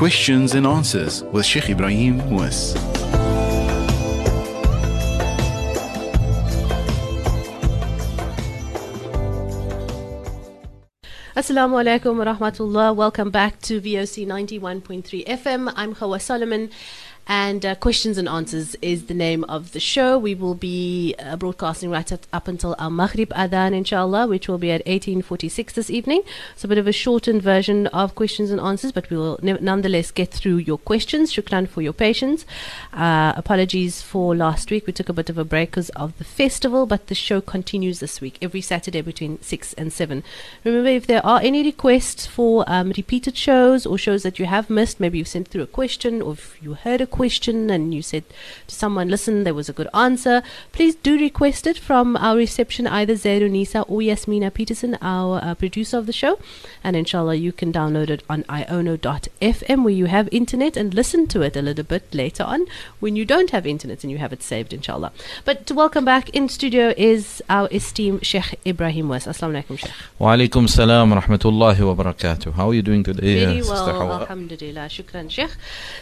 Questions and Answers with Sheikh Ebrahim Moos. Assalamu alaikum wa rahmatullah. Welcome back to VOC 91.3 FM. I'm Hawa Solomon. And uh, Questions and Answers is the name of the show. We will be uh, broadcasting right up, up until Al Maghrib Adhan, inshallah, which will be at 1846 this evening. It's a bit of a shortened version of Questions and Answers, but we will ne- nonetheless get through your questions. Shukran for your patience. Uh, apologies for last week. We took a bit of a break because of the festival, but the show continues this week, every Saturday between 6 and 7. Remember, if there are any requests for um, repeated shows or shows that you have missed, maybe you've sent through a question or if you heard a question and you said to someone, listen, there was a good answer, please do request it from our reception, either Zaid Nisa or Yasmina Peterson, our uh, producer of the show. And inshallah, you can download it on iono.fm where you have internet and listen to it a little bit later on when you don't have internet and you have it saved, inshallah. But to welcome back in studio is our esteemed Sheikh Ebrahim Moos. Assalamu alaikum, Sheikh. Wa alaikum salam wa rahmatullahi wa barakatuh. How are you doing today, Very uh, well, alhamdulillah. Shukran, Sheikh.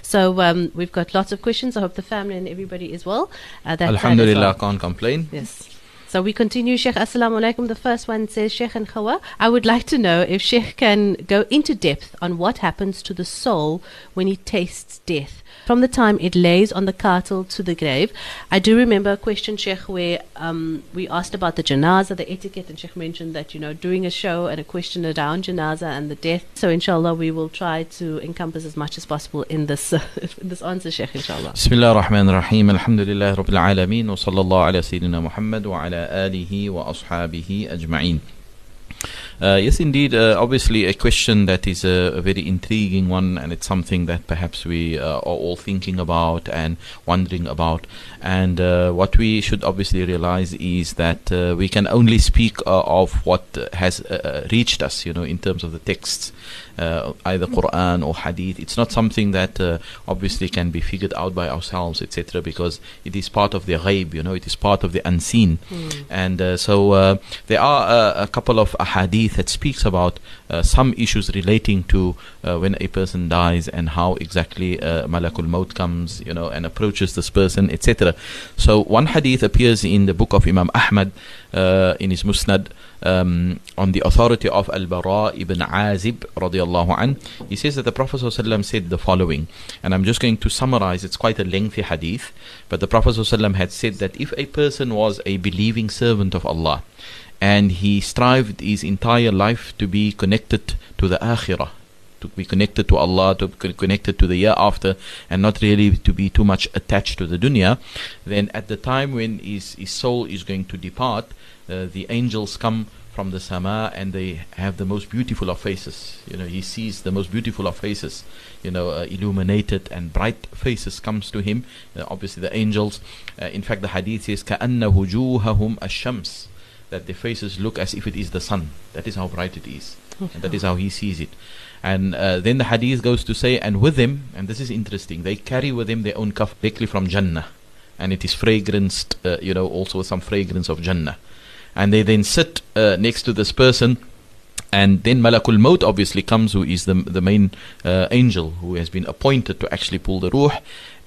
So um, we've got lots of questions. I hope the family and everybody is well. Uh, that Alhamdulillah, well. can't complain. Yes. So we continue, Sheikh. Assalamu alaikum. The first one says, Sheikh and Khawa, I would like to know if Sheikh can go into depth on what happens to the soul when he tastes death from the time it lays on the cartel to the grave. I do remember a question, Sheikh, where um, we asked about the janaza, the etiquette, and Sheikh mentioned that, you know, doing a show and a question around janaza and the death. So, inshallah, we will try to encompass as much as possible in this, uh, in this answer, Sheikh, inshallah. Bismillah ar-Rahman ar-Rahim. Alhamdulillah, Rabbil Alameen. Wa sallallahu ala Sayyidina Muhammad wa ala alihi wa ashabihi ajma'in yes, indeed. Uh, obviously, a question that is a, a very intriguing one, and it's something that perhaps we uh, are all thinking about and wondering about. And uh, what we should obviously realize is that uh, we can only speak uh, of what has uh, uh, reached us, you know, in terms of the texts, uh, either Quran or Hadith. It's not something that uh, obviously can be figured out by ourselves, etc., because it is part of the ghaib, you know, it is part of the unseen. And uh, so uh, there are uh, a couple of ahadith that speaks about uh, some issues relating to uh, when a person dies and how exactly uh, malakul maut comes, you know, and approaches this person, etc. So one hadith appears in the book of Imam Ahmad uh, in his Musnad um, on the authority of Al-Bara ibn Azib radiallahu an. He says that the Prophet said the following, and I'm just going to summarize. It's quite a lengthy hadith, but the Prophet had said that if a person was a believing servant of Allah, and he strived his entire life to be connected to the akhirah to be connected to Allah, to be connected to the year after, and not really to be too much attached to the dunya, then at the time when his, his soul is going to depart, uh, the angels come from the sama and they have the most beautiful of faces. You know, he sees the most beautiful of faces. You know, uh, illuminated and bright faces comes to him. Uh, obviously, the angels. Uh, in fact, the hadith says, "Ka'anna wujuhahum ash-shams." That their faces look as if it is the sun. That is how bright it is. And that is how he sees it. And uh, then the hadith goes to say, and with them, and this is interesting, they carry with them their own kaf directly from Jannah. And it is fragranced, uh, you know, also with some fragrance of Jannah. And they then sit uh, next to this person. And then Malakul Maut obviously comes, who is the, the main uh, angel who has been appointed to actually pull the ruh.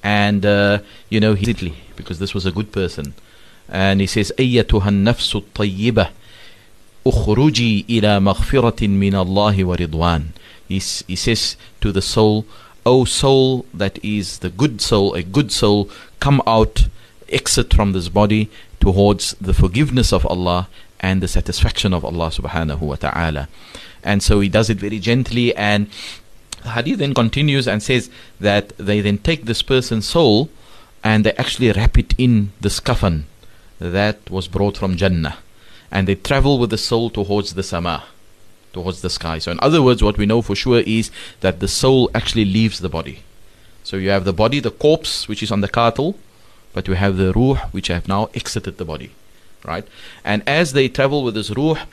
And, uh, you know, he because this was a good person. And he says, أيتها النفس الطيبة اخرجي إلى مغفرة من الله ورضوان. He, s- he says to the soul, O soul that is the good soul, a good soul, come out, exit from this body towards the forgiveness of Allah and the satisfaction of Allah subhanahu wa ta'ala. And so he does it very gently and the hadith then continues and says that they then take this person's soul and they actually wrap it in the coffin that was brought from Jannah. And they travel with the soul towards the sama, towards the sky. So, in other words, what we know for sure is that the soul actually leaves the body. So, you have the body, the corpse, which is on the cattle, but you have the ruh, which have now exited the body. Right? And as they travel with this ruh,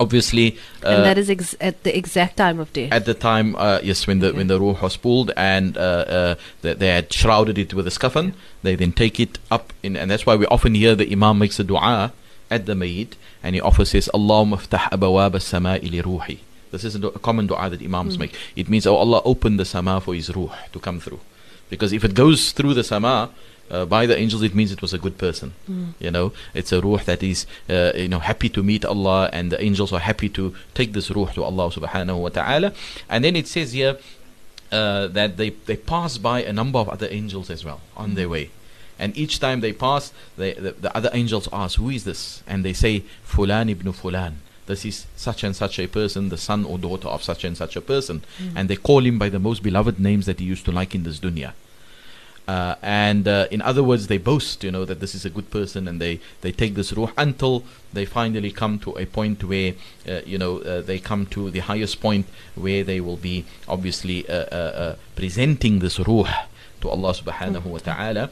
obviously. Uh, and that is ex- at the exact time of death. at the time, uh, yes, when the when the ruh was pulled and uh, uh, they, they had shrouded it with a scafan, they then take it up in, and that's why we often hear the imam makes a du'a at the mayyit, and he often says, "Allahumma ftah abawab as-sama'i li ruhi." This is a a common dua that Imams make. It means, oh Allah, open the sama for his ruh to come through. Because if it goes through the sama, uh, by the angels, it means it was a good person. You know, it's a ruh that is, uh, you know, happy to meet Allah, and the angels are happy to take this ruh to Allah subhanahu wa ta'ala. And then it says here uh, that they, they pass by a number of other angels as well on their way. And each time they pass, they, the, the other angels ask, Who is this? And they say, Fulan ibn Fulan. This is such and such a person, the son or daughter of such and such a person. And they call him by the most beloved names that he used to like in this dunya. Uh, and uh, in other words, they boast, you know, that this is a good person, and they, they take this ruh until they finally come to a point where, uh, you know, uh, they come to the highest point where they will be obviously uh, uh, presenting this ruh to Allah subhanahu wa ta'ala.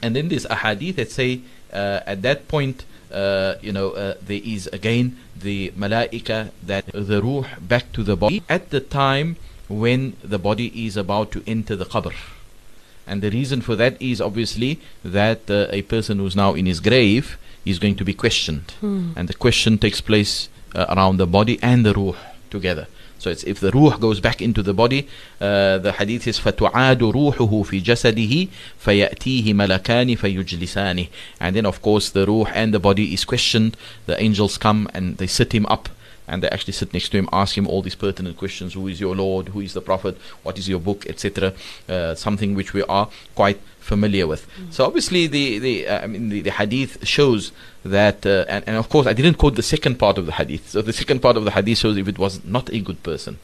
And then there's a hadith that say at that point, you know, there is again the malaika that the ruh back to the body at the time when the body is about to enter the qabr. And the reason for that is obviously that uh, a person who's now in his grave is going to be questioned. And the question takes place uh, around the body and the ruh together. So it's if the ruh goes back into the body, uh, the hadith is فَتُعَادُ رُوحُهُ فِي جَسَدِهِ فَيَأْتِيهِ مَلَكَانِ فَيُجْلِسَانِهِ And then of course the ruh and the body is questioned. The angels come and they sit him up and they actually sit next to him, ask him all these pertinent questions: Who is your Lord? Who is the Prophet? What is your book, etc. Uh, something which we are quite familiar with. So obviously, the the uh, I mean the, the hadith shows that, uh, and, and of course, I didn't quote the second part of the hadith. So the second part of the hadith shows if it was not a good person,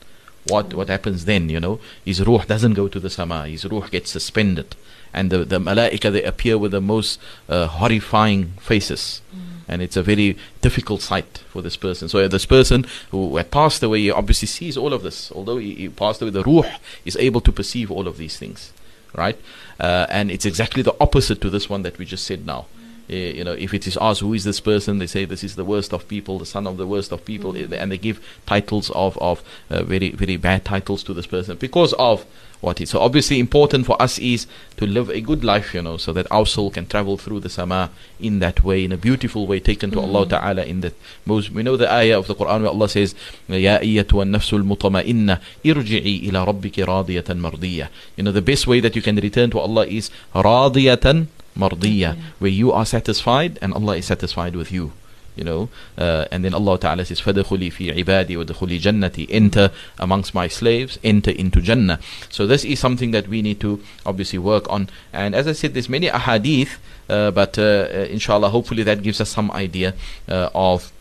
what what happens then? You know, his ruh doesn't go to the sama. His ruh gets suspended, and the the malaika they appear with the most uh, horrifying faces and it's a very difficult sight for this person. So this person who had passed away he obviously sees all of this. Although he, he passed away, the ruh is able to perceive all of these things, right? Uh, and it's exactly the opposite to this one that we just said now. Uh, you know, if it is asked who is this person, they say this is the worst of people, the son of the worst of people, uh, and they give titles of of uh, very very bad titles to this person because of what is. So obviously important for us is to live a good life, you know, so that our soul can travel through the sama in that way, in a beautiful way, taken to Allah Ta'ala in that most we know the ayah of the Quran where Allah says, Ya ayyatuha nafsul mutama'inna irji'i ila rabbiki radiyatan mardiyah. You know, the best way that you can return to Allah is radiyatan mardiyah, where you are satisfied and Allah is satisfied with you you know uh, and then Allah Ta'ala says فَدَخُلِي فِي عِبَادِي وَدَخُلِي جَنَّتي enter amongst my slaves enter into Jannah so this is something that we need to obviously work on and as I said there's many ahadith uh, but uh, uh, inshallah hopefully that gives us some idea uh, of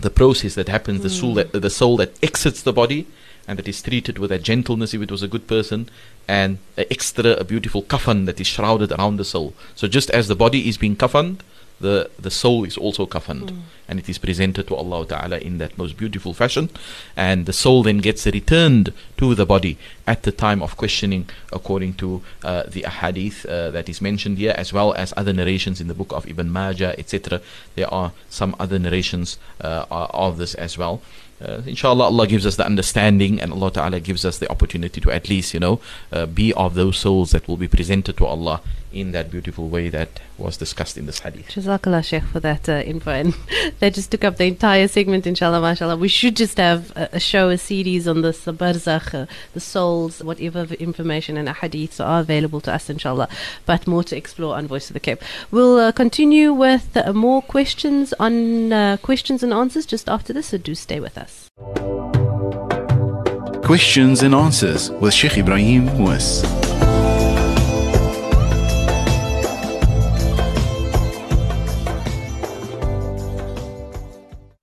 the process that happens the soul that the soul that exits the body and that is treated with a gentleness if it was a good person and a extra a beautiful kafan that is shrouded around the soul. So just as the body is being kafaned the the soul is also kafaned and it is presented to Allah Ta'ala in that most beautiful fashion. And the soul then gets returned to the body at the time of questioning according to uh, the ahadith uh, that is mentioned here as well as other narrations in the book of Ibn Majah etc there are some other narrations uh, of this as well uh, inshallah Allah gives us the understanding and Allah Ta'ala gives us the opportunity to at least you know uh, be of those souls that will be presented to Allah in that beautiful way that was discussed in this hadith Jazakallah Sheikh for that uh, info. And that just took up the entire segment inshallah mashallah. We should just have a, a show a series on the barzakh uh, the souls whatever information and hadiths are available to us inshallah. But more to explore on Voice of the Cape. We'll uh, continue with uh, more questions on uh, questions and answers just after this so do stay with us. Questions and answers with Sheikh Ebrahim Moos.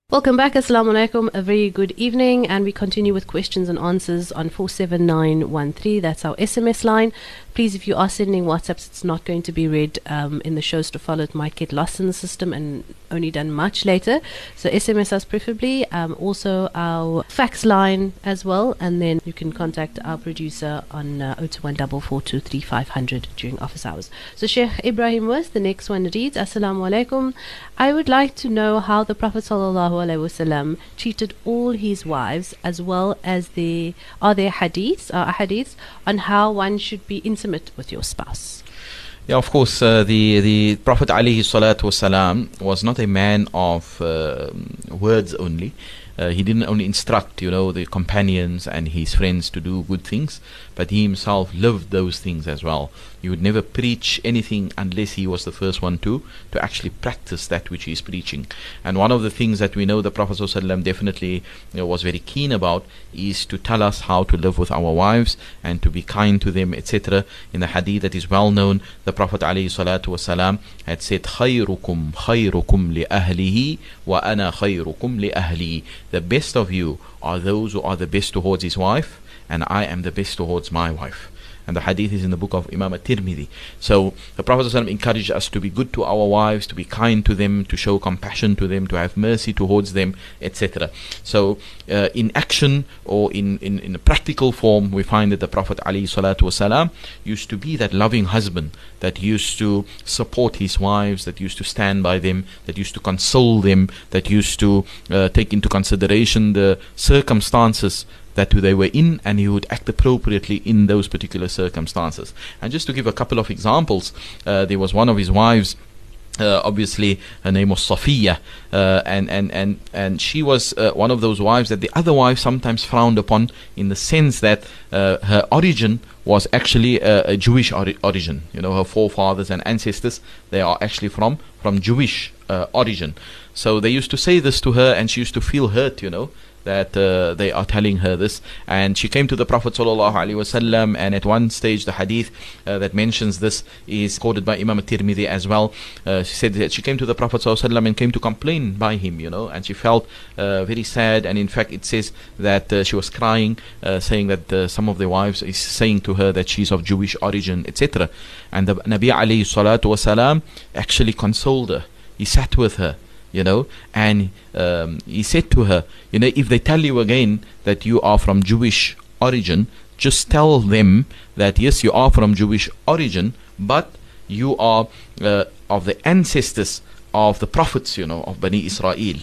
Welcome back. Assalamu alaikum. A very good evening. And we continue with questions and answers on 47913. That's our SMS line. Please, if you are sending WhatsApps, it's not going to be read um, in the shows to follow. It might get lost in the system and only done much later. So SMS us preferably. Um, also, our fax line as well. And then you can contact our producer on uh, 0214423 during office hours. So Sheikh Ebrahim Moos the next one reads, Assalamu alaikum. I would like to know how the Prophet alaihi treated all his wives, as well as the are there hadiths, uh, hadiths on how one should be intimate with your spouse. Yeah, of course. Uh, the the Prophet alayhi wasalam was not a man of uh, words only, uh, he didn't only instruct, you know, the companions and his friends to do good things, but he himself lived those things as well. He would never preach anything unless he was the first one to to actually practice that which he is preaching. And one of the things that we know the Prophet ﷺ definitely you know, was very keen about is to tell us how to live with our wives and to be kind to them, etc. In the hadith that is well known, the Prophet ﷺ had said, خيركم خيركم لأهله وأنا خيركم لأهلي. The best of you are those who are the best towards his wife, and I am the best towards my wife and the hadith is in the book of Imam at-Tirmidhi. So the Prophet ﷺ encouraged us to be good to our wives, to be kind to them, to show compassion to them, to have mercy towards them, etc. So uh, in action or in, in, in a practical form, we find that the Prophet ﷺ used to be that loving husband that used to support his wives, that used to stand by them, that used to console them, that used to uh, take into consideration the circumstances that they were in and he would act appropriately in those particular circumstances. And just to give a couple of examples, uh, there was one of his wives. Uh, obviously, her name was Safiya, uh, and and and and she was uh, one of those wives that the other wives sometimes frowned upon, in the sense that uh, her origin was actually a, a Jewish ori- origin. You know, her forefathers and ancestors they are actually from from Jewish uh, origin. So they used to say this to her, and she used to feel hurt. You know, that uh, they are telling her this. And she came to the Prophet ﷺ, and at one stage, the hadith uh, that mentions this is quoted by Imam Tirmidhi as well. Uh, she said that she came to the Prophet ﷺ and came to complain by him, you know, and she felt uh, very sad. And in fact, it says that uh, she was crying, uh, saying that some of the wives is saying to her that she's of Jewish origin, etc. And the Nabi alayhi salatu wasalam actually consoled her. He sat with her you know and um, he said to her you know if they tell you again that you are from jewish origin just tell them that yes you are from jewish origin but you are uh, of the ancestors of the prophets you know of bani israel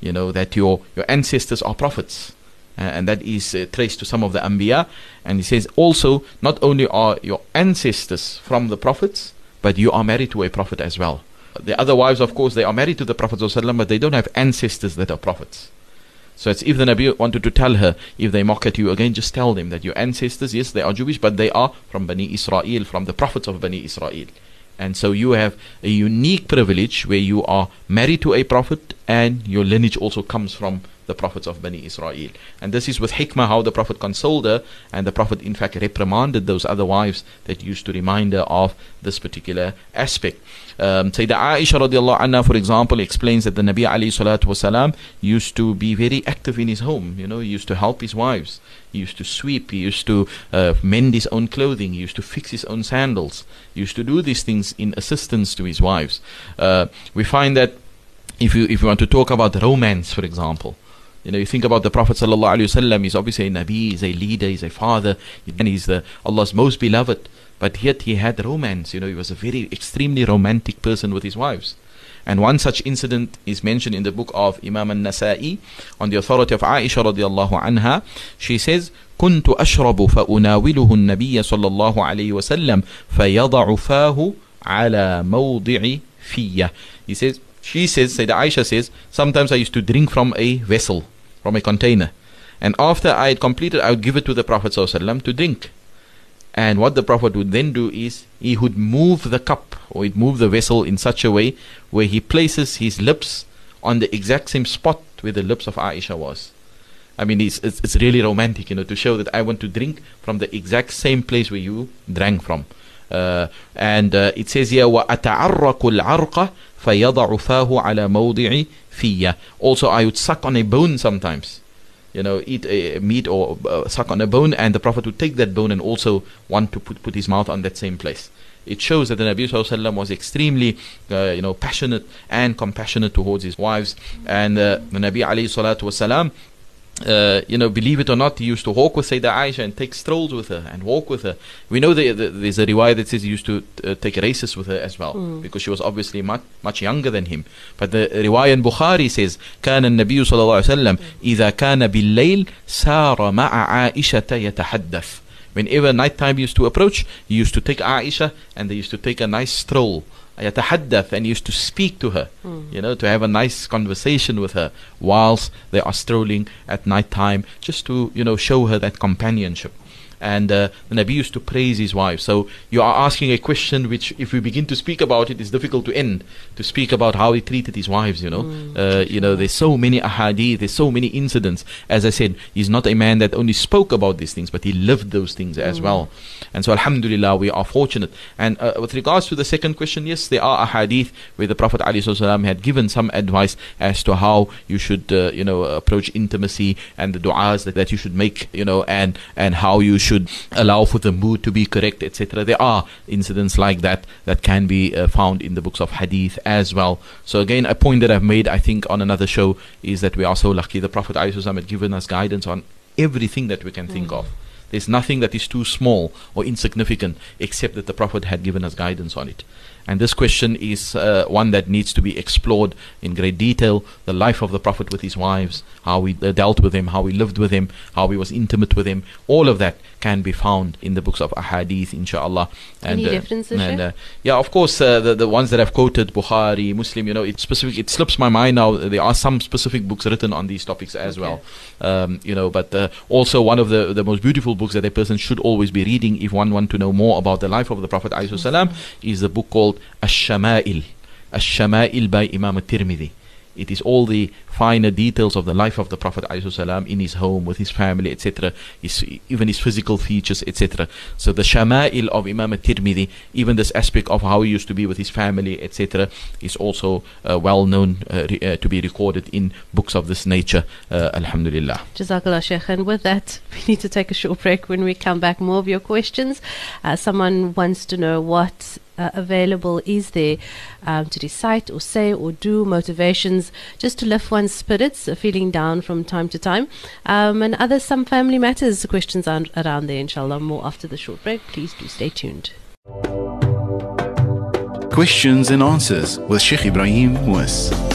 you know that your your ancestors are prophets. And that is uh, traced to some of the anbiya. And he says also not only are your ancestors from the prophets but you are married to a prophet as well the other wives, of course, they are married to the Prophet but they don't have ancestors that are prophets. So it's if the Nabi wanted to tell her, if they mock at you again, just tell them that your ancestors, yes, they are Jewish, but they are from Bani Israel, from the prophets of Bani Israel. And so you have a unique privilege where you are married to a prophet and your lineage also comes from the prophets of Bani Israel. And this is with hikmah how the Prophet consoled her, and the Prophet in fact reprimanded those other wives that used to remind her of this particular aspect. Um, Sayyidah Aisha radiallahu anha, for example, explains that the Nabi alayhi salatu wasalam used to be very active in his home. You know, he used to help his wives. He used to sweep. He used to uh, mend his own clothing. He used to fix his own sandals. He used to do these things in assistance to his wives. Uh, we find that if you if you want to talk about romance, for example, you know, you think about the Prophet sallallahu alaihi wasallam. He's obviously a Nabi, he's a leader, he's a father, and he's the Allah's most beloved. But yet he had romance. You know, he was a very extremely romantic person with his wives. And one such incident is mentioned in the book of Imam al-Nasa'i on the authority of Aisha radiallahu anha. She says, كنت أشرب فأناوله النبي صلى الله عليه وسلم فيضع فاه على موضع فيه. He says, she says, Sayyidah Aisha says, sometimes I used to drink from a vessel, from a container. And after I had completed, I would give it to the Prophet ﷺ to drink. And what the Prophet would then do is he would move the cup or he'd move the vessel in such a way where he places his lips on the exact same spot where the lips of Aisha was. I mean, it's, it's, it's really romantic, you know, to show that I want to drink from the exact same place where you drank from. Uh, and uh, it says here, وَأَتَعَرَّقُ الْعَرْقَ فَيَضَعُ فَاهُ عَلَى مَوْضِعِ فِيَّ Also, I would suck on a bone sometimes you know, eat a meat or uh, suck on a bone, and the Prophet would take that bone and also want to put, put his mouth on that same place. It shows that the Nabi Sallallahu was extremely, uh, you know, passionate and compassionate towards his wives, and uh, the Nabi alayhi salatu wasalam uh, you know, believe it or not, he used to walk with Sayyidah Aisha and take strolls with her and walk with her. We know that there's a riwayah that says he used to uh, take races with her as well mm. because she was obviously much, much younger than him. But the riwayah in Bukhari says, كان النبي صلى الله عليه وسلم إذا كان بالليل سار مع عائشة يتحدث. Whenever nighttime used to approach, he used to take Aisha and they used to take a nice stroll yatahaddath and used to speak to her, mm. you know, to have a nice conversation with her whilst they are strolling at night time, just to, you know, show her that companionship and uh, the Nabi used to praise his wife. So you are asking a question which, if we begin to speak about it, is difficult to end. To speak about how he treated his wives, you know, uh, you know, there's so many ahadith, there's so many incidents. As I said, he's not a man that only spoke about these things, but he lived those things as well. And so, Alhamdulillah, we are fortunate. And uh, with regards to the second question, yes, there are ahadith where the Prophet ﷺ had given some advice as to how you should, uh, you know, approach intimacy and the du'as that, that you should make, you know, and and how you should allow for the mood to be correct, etc. There are incidents like that that can be uh, found in the books of hadith as well. So again, a point that I've made, I think, on another show is that we are so lucky. The Prophet had given us guidance on everything that we can think of. There's nothing that is too small or insignificant except that the Prophet had given us guidance on it. And this question is uh, one that needs to be explored in great detail. The life of the Prophet with his wives, how he uh, dealt with him, how we lived with him, how we was intimate with him. All of that can be found in the books of Ahadith, inshallah. Any uh, references, and, uh, yeah, of course, uh, the, the ones that I've quoted, Bukhari, Muslim, you know, it's specific. It slips my mind now. There are some specific books written on these topics as Okay. well. Um, you know, but uh, also one of the, the most beautiful books that a person should always be reading if one want to know more about the life of the Prophet ﷺ is the book called Ash-Shama'il. Ash-Shama'il by Imam al-Tirmidhi. It is all the finer details of the life of the Prophet ﷺ in his home, with his family, etc. His, even his physical features, etc. So the Shama'il of Imam al-Tirmidhi, even this aspect of how he used to be with his family, etc., is also uh, well known uh, re- uh, to be recorded in books of this nature. Uh, Alhamdulillah. Jazakallah Sheikh. And with that, we need to take a short break. When we come back, more of your questions. Uh, someone wants to know what uh, available is there um, to recite or say or do motivations just to lift one's spirits, uh, feeling down from time to time. Um, and other some family matters questions around there, inshallah. More after the short break. Please do stay tuned. Questions and answers with Sheikh Ebrahim Moos.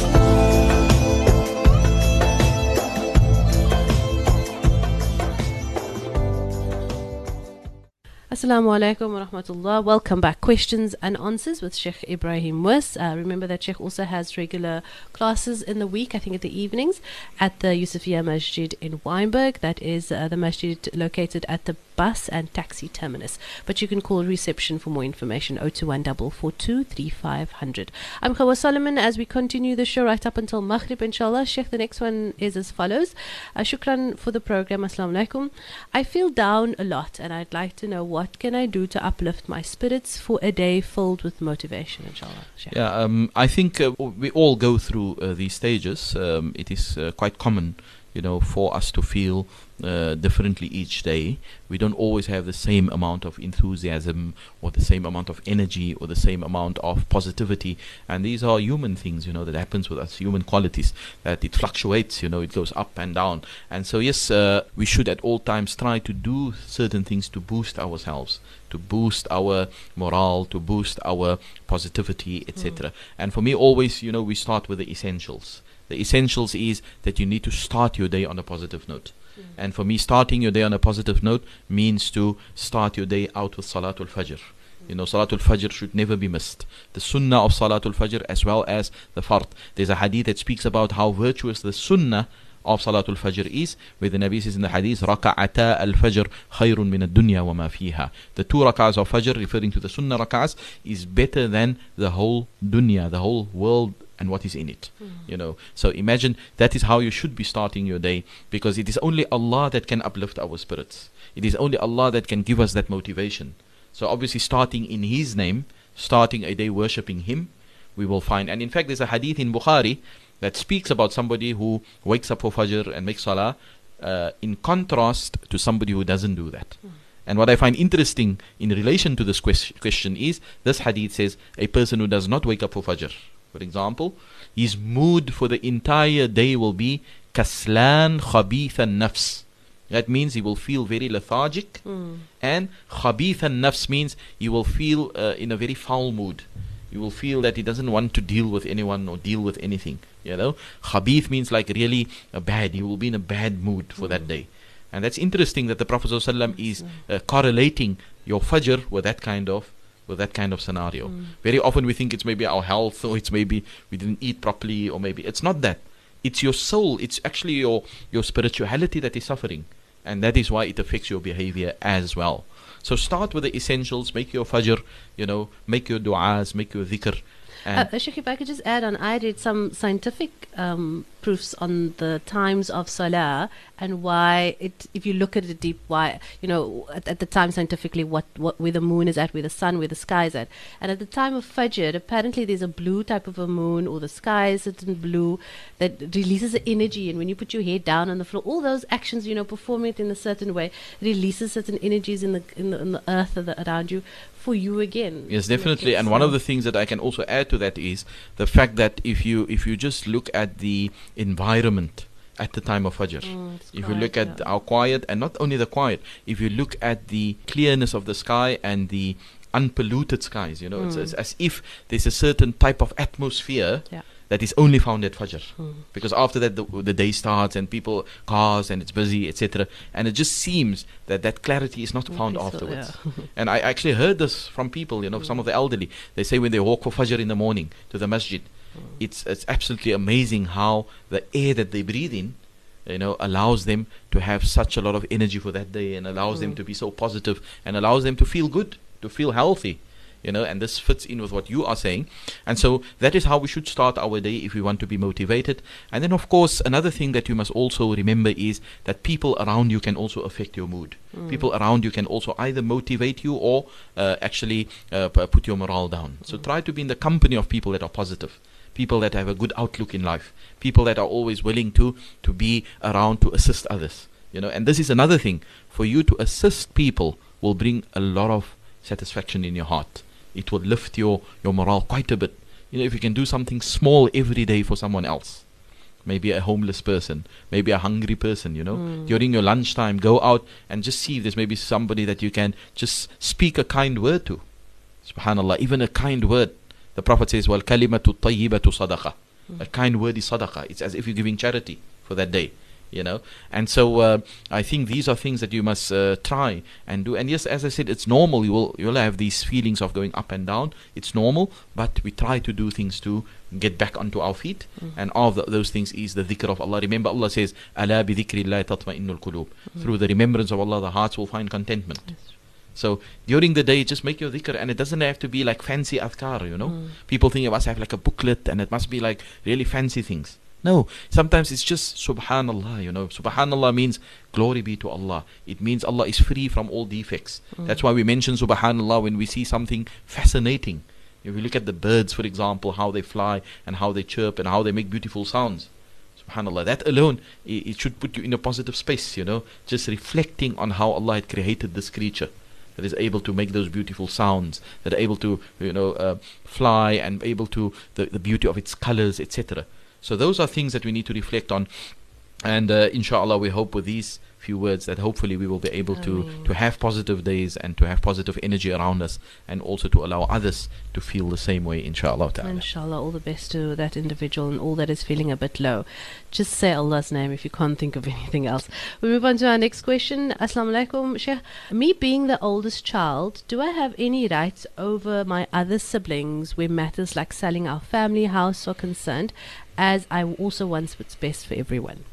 Assalamu alaikum wa rahmatullah. Welcome back. Questions and answers with Sheikh Ebrahim Moos. Uh, remember that Sheikh also has regular classes in the week, I think at the evenings, at the Yusufiya Masjid in Wynberg. That is uh, the masjid located at the bus and taxi terminus. But you can call reception for more information 021 442 3500. I'm Khawa Solomon as we continue the show right up until Maghrib, inshallah. Sheikh, the next one is as follows. Uh, shukran for the program. Assalamu alaikum. I feel down a lot and I'd like to know what can I do to uplift my spirits for a day filled with motivation, inshallah. Yeah, um, I think uh, we all go through uh, these stages. Um, it is uh, quite common, you know, for us to feel uh, differently each day. We don't always have the same amount of enthusiasm or the same amount of energy or the same amount of positivity. And these are human things, you know, that happens with us, human qualities, that it fluctuates, you know, it goes up and down. And so, yes, uh, we should at all times try to do certain things to boost ourselves, to boost our morale, to boost our positivity, etc. And for me, always, you know, we start with the essentials. The essentials is that you need to start your day on a positive note. And for me, starting your day on a positive note means to start your day out with Salatul Fajr. You know, Salatul Fajr should never be missed. The Sunnah of Salatul Fajr as well as the Fard. There's a hadith that speaks about how virtuous the Sunnah of Salatul Fajr is, where the Nabi says in the hadith, Raka'ata al-Fajr khayrun min ad-dunya wa ma fiha. The two rak'ahs of Fajr, referring to the Sunnah rak'ahs, is better than the whole dunya, the whole world and what is in it. You know, so imagine that is how you should be starting your day, because it is only Allah that can uplift our spirits. It is only Allah that can give us that motivation. So obviously, starting in His name, starting a day worshipping Him, we will find. And in fact, there's a hadith in Bukhari that speaks about somebody who wakes up for Fajr and makes Salah, uh, in contrast to somebody who doesn't do that. And what I find interesting in relation to this question is this hadith says a person who does not wake up for Fajr, for example, his mood for the entire day will be kaslan khabith nafs. That means he will feel very lethargic, and khabith nafs means he will feel uh, in a very foul mood. You will feel that he doesn't want to deal with anyone or deal with anything. You know, khabith means like really bad. He will be in a bad mood for that day. And that's interesting that the Prophet ﷺ is uh, correlating your fajr with that kind of with that kind of scenario. Hmm. Very often we think it's maybe our health or it's maybe we didn't eat properly or maybe it's not that. It's your soul, it's actually your, your spirituality that is suffering. And that is why it affects your behavior as well. So start with the essentials, make your fajr, you know, make your du'as, make your dhikr. Uh, Sheikh, if I could just add on, I did some scientific um, proofs on the times of Salah and why it, if you look at it deep, why, you know, at, at the time scientifically, what, what, where the moon is at, where the sun, where the sky is at. And at the time of Fajr, apparently there's a blue type of a moon or the sky is certain blue that releases energy. And when you put your head down on the floor, all those actions, you know, performing it in a certain way, releases certain energies in the, in the, in the earth around you for you again. Yes, definitely. And one of the things that I can also add to that is the fact that if you if you just look at the environment at the time of Fajr, Mm, it's if you look at yeah. our quiet and not only the quiet, if you look at the clearness of the sky and the unpolluted skies, you know, it's, Mm. it's as if there's a certain type of atmosphere Yeah. That is only found at Fajr. Mm. Because after that, the, the day starts and people, cars, and it's busy, etc. And it just seems that that clarity is not found afterwards. yeah. And I actually heard this from people, you know, hmm. some of the elderly. They say when they walk for Fajr in the morning to the masjid, hmm. it's it's absolutely amazing how the air that they breathe in, you know, allows them to have such a lot of energy for that day and allows them hmm. to be so positive and allows them to feel good, to feel healthy. You know, and this fits in with what you are saying. And so that is how we should start our day if we want to be motivated. And then, of course, another thing that you must also remember is that people around you can also affect your mood. Mm. People around you can also either motivate you or uh, actually uh, p- put your morale down. So try to be in the company of people that are positive, people that have a good outlook in life, people that are always willing to to be around to assist others. You know, and this is another thing for you to assist people will bring a lot of satisfaction in your heart. It will lift your your morale quite a bit. You know, if you can do something small every day for someone else, maybe a homeless person, maybe a hungry person, you know, Mm. during your lunchtime, go out and just see if there's maybe somebody that you can just speak a kind word to. Subhanallah, even a kind word. The Prophet says, "Well, kalimatu tayyibatu sadaqa." A kind word is sadaqah. It's as if you're giving charity for that day, you know. And so uh, I think these are things that you must uh, try and do. And yes, as I said, it's normal. You will you'll have these feelings of going up and down. It's normal, but we try to do things to get back onto our feet. And all of the, those things is the dhikr of Allah. Remember, Allah says, "Ala bi dhikrillah tatma'innul qulub." Through the remembrance of Allah, the hearts will find contentment. So during the day, just make your dhikr, and it doesn't have to be like fancy adhkar, you know. Mm. People think it must have like a booklet, and it must be like really fancy things. No, sometimes it's just Subhanallah, you know. Subhanallah means glory be to Allah. It means Allah is free from all defects. That's why we mention Subhanallah when we see something fascinating. If we look at the birds, for example, how they fly and how they chirp and how they make beautiful sounds. Subhanallah, that alone, i- it should put you in a positive space, you know, just reflecting on how Allah had created this creature that is able to make those beautiful sounds, that are able to, you know, uh, fly and able to, the, the beauty of its colors, etc. So those are things that we need to reflect on. And uh, inshallah, we hope with these few words that hopefully we will be able to, to have positive days and to have positive energy around us and also to allow others to feel the same way, inshallah. ta'ala. Inshallah, all the best to that individual and all that is feeling a bit low. Just say Allah's name if you can't think of anything else. We move on to our next question. Assalamu alaikum, Sheikh. Me being the oldest child, do I have any rights over my other siblings where matters like selling our family house are concerned, as I also want what's best for everyone?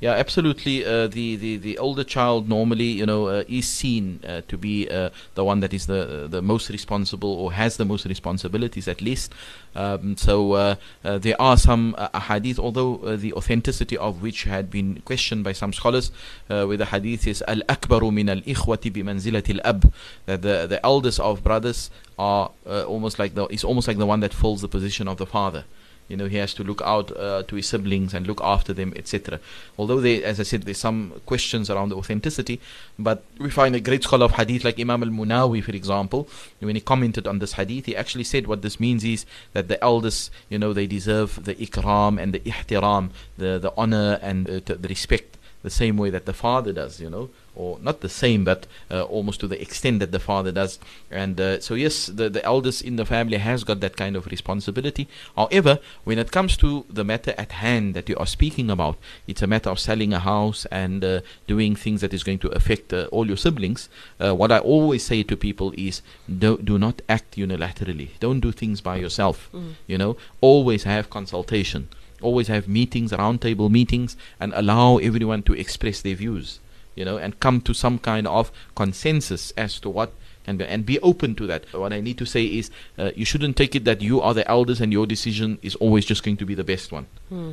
Yeah, absolutely. Uh, the, the the older child normally, you know, uh, is seen uh, to be uh, the one that is the the most responsible or has the most responsibilities at least. Um, so uh, uh, there are some hadith, although the authenticity of which had been questioned by some scholars, where the hadith is al akbaru min al ikhwati bi manzilati al ab, that the the eldest of brothers are almost like the is almost like the one that fills the position of the father. You know, he has to look out uh, to his siblings and look after them, etc. Although, they, as I said, there's some questions around the authenticity, but we find a great scholar of hadith like Imam al Munawi, for example, when he commented on this hadith, he actually said what this means is that the eldest, you know, they deserve the ikram and the ihtiram, the, the honor and uh, the respect the same way that the father does, you know, or not the same, but uh, almost to the extent that the father does. And uh, so, yes, the, the eldest in the family has got that kind of responsibility. However, when it comes to the matter at hand that you are speaking about, it's a matter of selling a house and uh, doing things that is going to affect uh, all your siblings. Uh, what I always say to people is do, do not act unilaterally. Don't do things by yourself. You know, always have consultation. Always have meetings, roundtable meetings, and allow everyone to express their views you know, and come to some kind of consensus as to what can be, and be open to that. What I need to say is, uh, you shouldn't take it that you are the elders and your decision is always just going to be the best one.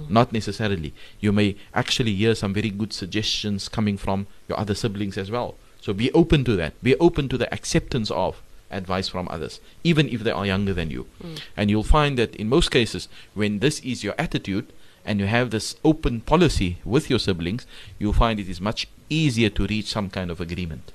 Not necessarily. You may actually hear some very good suggestions coming from your other siblings as well. So be open to that. Be open to the acceptance of advice from others, even if they are younger than you. Hmm. And you'll find that in most cases, when this is your attitude, and you have this open policy with your siblings, you'll find it is much easier to reach some kind of agreement.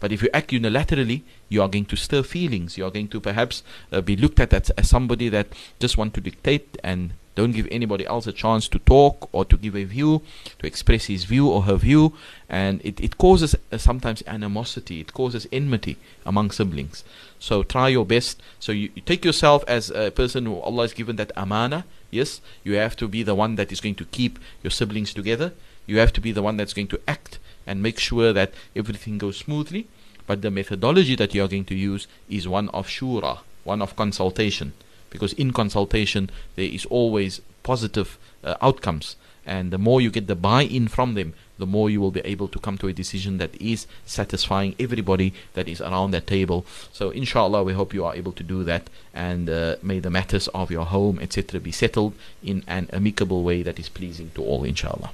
But if you act unilaterally, you are going to stir feelings. You are going to perhaps uh, be looked at as, as somebody that just want to dictate and don't give anybody else a chance to talk or to give a view, to express his view or her view. And it, it causes uh, sometimes animosity, it causes enmity among siblings. So try your best. So you, you take yourself as a person who Allah has given that amana. Yes, you have to be the one that is going to keep your siblings together. You have to be the one that's going to act and make sure that everything goes smoothly. But the methodology that you are going to use is one of shura, one of consultation. Because in consultation, there is always positive uh, outcomes. And the more you get the buy in from them, the more you will be able to come to a decision that is satisfying everybody that is around that table. So, inshallah, we hope you are able to do that. And uh, may the matters of your home, etc., be settled in an amicable way that is pleasing to all, inshallah.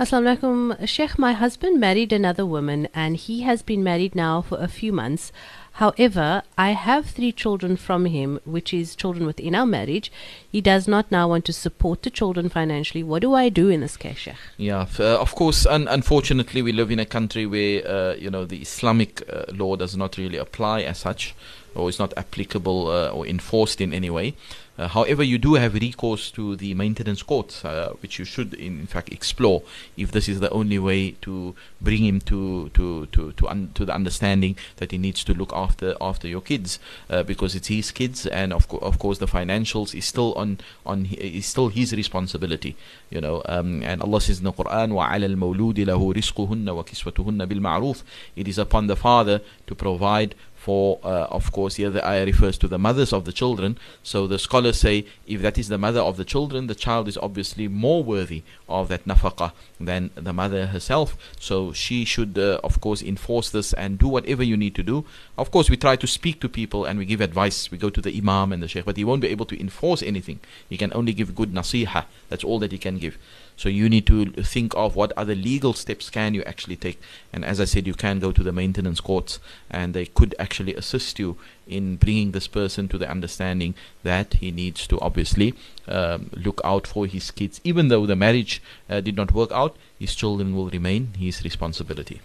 Assalamu alaikum. Sheikh, my husband married another woman and he has been married now for a few months. However, I have three children from him, which is children within our marriage. He does not now want to support the children financially. What do I do in this case, Sheikh? Yeah, uh, of course. Un- unfortunately, we live in a country where uh, you know the Islamic uh, law does not really apply as such, or is not applicable uh, or enforced in any way. Uh, however, you do have recourse to the maintenance courts, uh, which you should, in, in fact, explore if this is the only way to bring him to to to to, un- to the understanding that he needs to look after after your kids, uh, because it's his kids, and of co- of course the financials is still on on hi- is still his responsibility, you know. Um, and Allah says in the Quran, وَعَلَى الْمَوْلُودِ لَهُ رِزْقُهُنَّ وَكِسْوَتُهُنَّ بِالْمَعْرُوفِ It is upon the father to provide for, uh, of course, here the ayah refers to the mothers of the children. So the scholars say if that is the mother of the children, the child is obviously more worthy of that nafaqah than the mother herself. So she should, uh, of course, enforce this and do whatever you need to do. Of course, we try to speak to people and we give advice. We go to the imam and the sheikh, but he won't be able to enforce anything. He can only give good nasiha. That's all that he can give. So you need to think of what other legal steps can you actually take. And as I said, you can go to the maintenance courts, and they could actually assist you in bringing this person to the understanding that he needs to obviously um, look out for his kids, even though the marriage uh, did not work out. His children will remain his responsibility.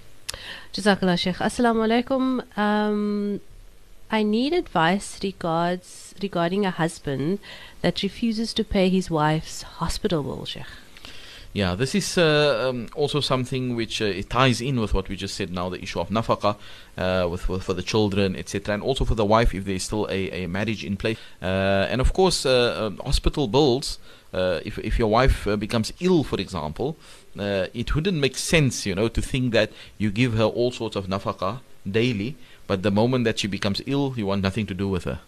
Jazakallah Sheikh. Assalamu alaikum. Um, I need advice regards regarding a husband that refuses to pay his wife's hospital bill, Sheikh. Yeah, this is uh, um, also something which uh, it ties in with what we just said now, the issue of nafaqah, uh, with, with for the children, etc., and also for the wife if there is still a, a marriage in place, uh, and of course uh, um, hospital bills. Uh, if if your wife becomes ill, for example, it wouldn't make sense, you know, to think that you give her all sorts of nafaqah daily, but the moment that she becomes ill, you want nothing to do with her.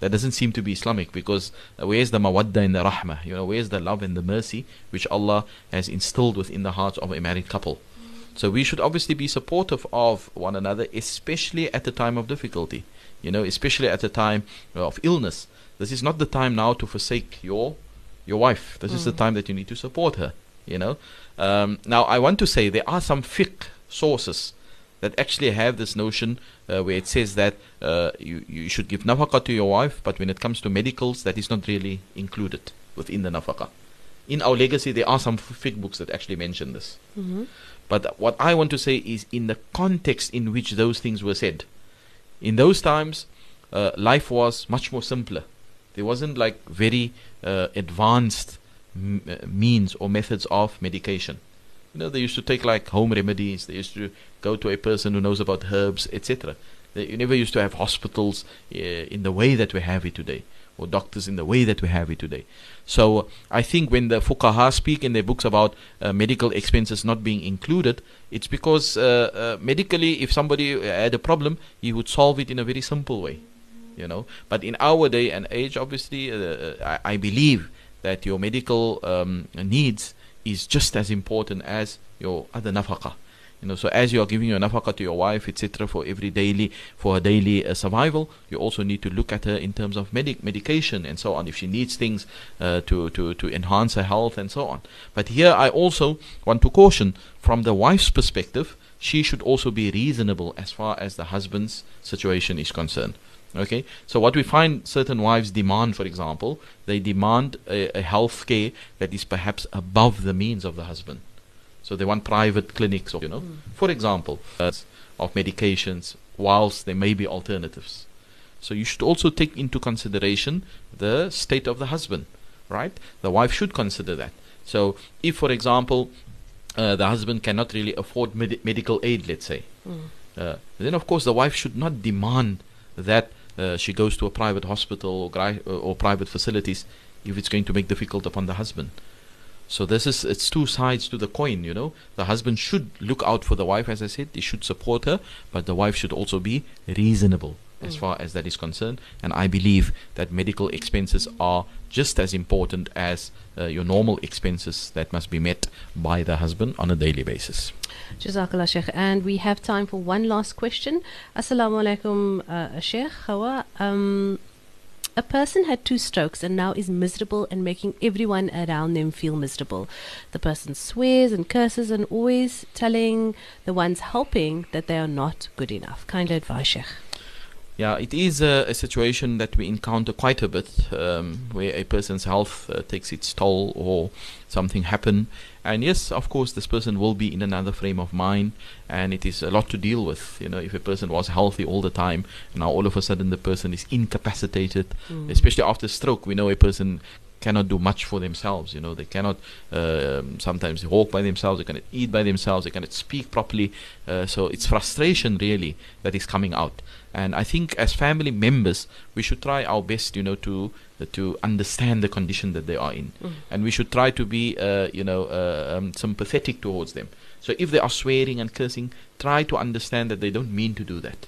That doesn't seem to be Islamic because uh, where's the mawadda and the rahmah? You know, where's the love and the mercy which Allah has instilled within the hearts of a married couple? So we should obviously be supportive of one another, especially at the time of difficulty. You know, especially at the time of illness. This is not the time now to forsake your your wife. This is the time that you need to support her. You know. Um, now I want to say there are some fiqh sources that actually have this notion uh, where it says that uh, you, you should give nafaqah to your wife, but when it comes to medicals, that is not really included within the nafaqah. In our legacy, there are some fiqh books that actually mention this. But what I want to say is in the context in which those things were said. In those times, uh, life was much more simpler. There wasn't like very uh, advanced m- means or methods of medication. You know, they used to take like home remedies. They used to go to a person who knows about herbs, etc. They you never used to have hospitals uh, in the way that we have it today, or doctors in the way that we have it today. So I think when the fuqaha speak in their books about uh, medical expenses not being included, it's because uh, uh, medically, if somebody had a problem, he would solve it in a very simple way, you know. But in our day and age, obviously, uh, I, I believe that your medical um, needs is just as important as your other nafaqah. You know, so as you are giving your nafaqah to your wife, etc., for every daily, for her daily uh, survival, you also need to look at her in terms of medic medication and so on. If she needs things uh, to to to enhance her health and so on. But here, I also want to caution from the wife's perspective, she should also be reasonable as far as the husband's situation is concerned. Okay, so what we find certain wives demand, for example, they demand a, a health care that is perhaps above the means of the husband. So they want private clinics, or, you know, Mm. for example, uh, of medications, whilst there may be alternatives. So you should also take into consideration the state of the husband, right? The wife should consider that. So if, for example, uh, the husband cannot really afford medi- medical aid, let's say, Mm. uh, then of course the wife should not demand that uh, she goes to a private hospital or, gri- uh, or private facilities if it's going to make difficult upon the husband. So this is it's two sides to the coin, you know. The husband should look out for the wife, as I said. He should support her, but the wife should also be reasonable as Mm. far as that is concerned. And I believe that medical expenses are just as important as uh, your normal expenses that must be met by the husband on a daily basis. Jazakallah Sheikh. And we have time for one last question. Assalamu alaikum, uh, Sheikh. Hawa. Um, a person had two strokes and now is miserable and making everyone around them feel miserable. The person swears and curses and always telling the ones helping that they are not good enough. Kind advice, Sheikh. Yeah, it is a, a situation that we encounter quite a bit, um, where a person's health uh, takes its toll or something happen. And yes, of course, this person will be in another frame of mind, and it is a lot to deal with. You know, if a person was healthy all the time, now all of a sudden the person is incapacitated, Mm. especially after stroke, we know a person cannot do much for themselves. You know, they cannot um sometimes walk by themselves, they cannot eat by themselves, they cannot speak properly. Uh, so it's frustration really that is coming out. And I think as family members, we should try our best, you know, to uh, to understand the condition that they are in, Mm. and we should try to be, uh, you know, uh, um, sympathetic towards them. So if they are swearing and cursing, try to understand that they don't mean to do that.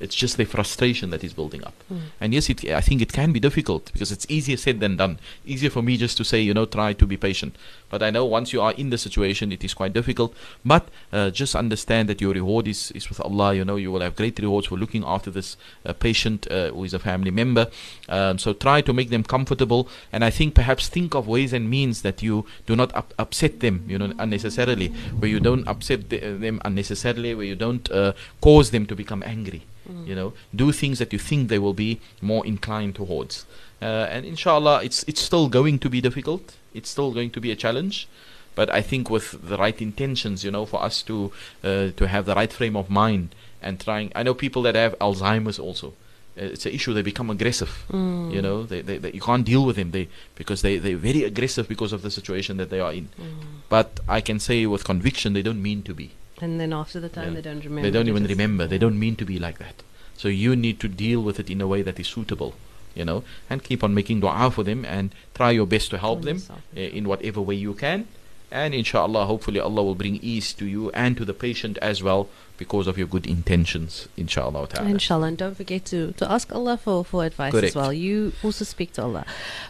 It's just the frustration that is building up. Mm. And yes, it, I think it can be difficult because it's easier said than done. Easier for me just to say, you know, try to be patient. But I know once you are in the situation, it is quite difficult. But uh, just understand that your reward is, is with Allah. You know, you will have great rewards for looking after this uh, patient uh, who is a family member. Um, so try to make them comfortable. And I think perhaps think of ways and means that you do not up- upset them, you know, unnecessarily. Where you don't upset the, them unnecessarily. Where you don't uh, cause them to become angry you know do things that you think they will be more inclined towards. Uh, and inshallah it's it's still going to be difficult. It's still going to be a challenge. But i think with the right intentions you know for us to uh, to have the right frame of mind and trying i know people that have alzheimer's also. Uh, it's an issue they become aggressive. Mm. you know they, they, they you can't deal with them they because they they're very aggressive because of the situation that they are in. Mm. but i can say with conviction they don't mean to be And then after the time, Yeah. they don't remember. they don't even remember. They don't mean to be like that. So you need to deal with it in a way that is suitable, you know, and keep on making dua for them and try your best to help them uh, in whatever way you can. And inshallah, hopefully, Allah will bring ease to you and to the patient as well because of your good intentions, inshallah. ta'ala. Inshallah, and don't forget to, to ask Allah for, for advice Correct. as well. You also speak to Allah.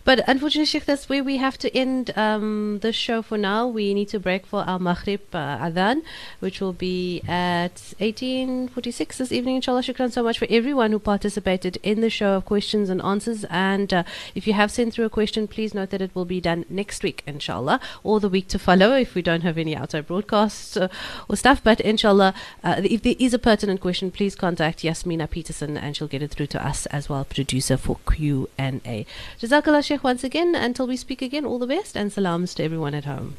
But unfortunately, Sheikh, that's where we have to end um, the show for now. We need to break for our Maghrib uh, Adhan, which will be at 1846 this evening. Inshallah, shukran so much for everyone who participated in the show of questions and answers. And uh, if you have sent through a question, please note that it will be done next week, inshallah, or the week to follow if we don't have any outside broadcasts uh, or stuff. But inshallah, uh, if there is a pertinent question, please contact Yasmina Peterson and she'll get it through to us as well, producer for Q&A. Jazakallah Sheikh once again. Until we speak again, all the best and salams to everyone at home.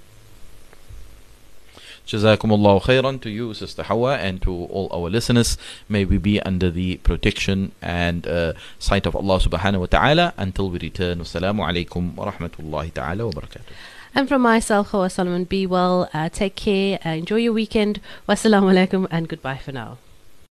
Jazakumullah khairan to you, Sister Hawa, and to all our listeners. May we be under the protection and uh, sight of Allah subhanahu wa ta'ala until we return. Wassalamu alaikum wa rahmatullahi ta'ala wa barakatuh. And from myself, Hawa Solomon, be well, uh, take care, uh, enjoy your weekend. Wassalamu alaikum and goodbye for now.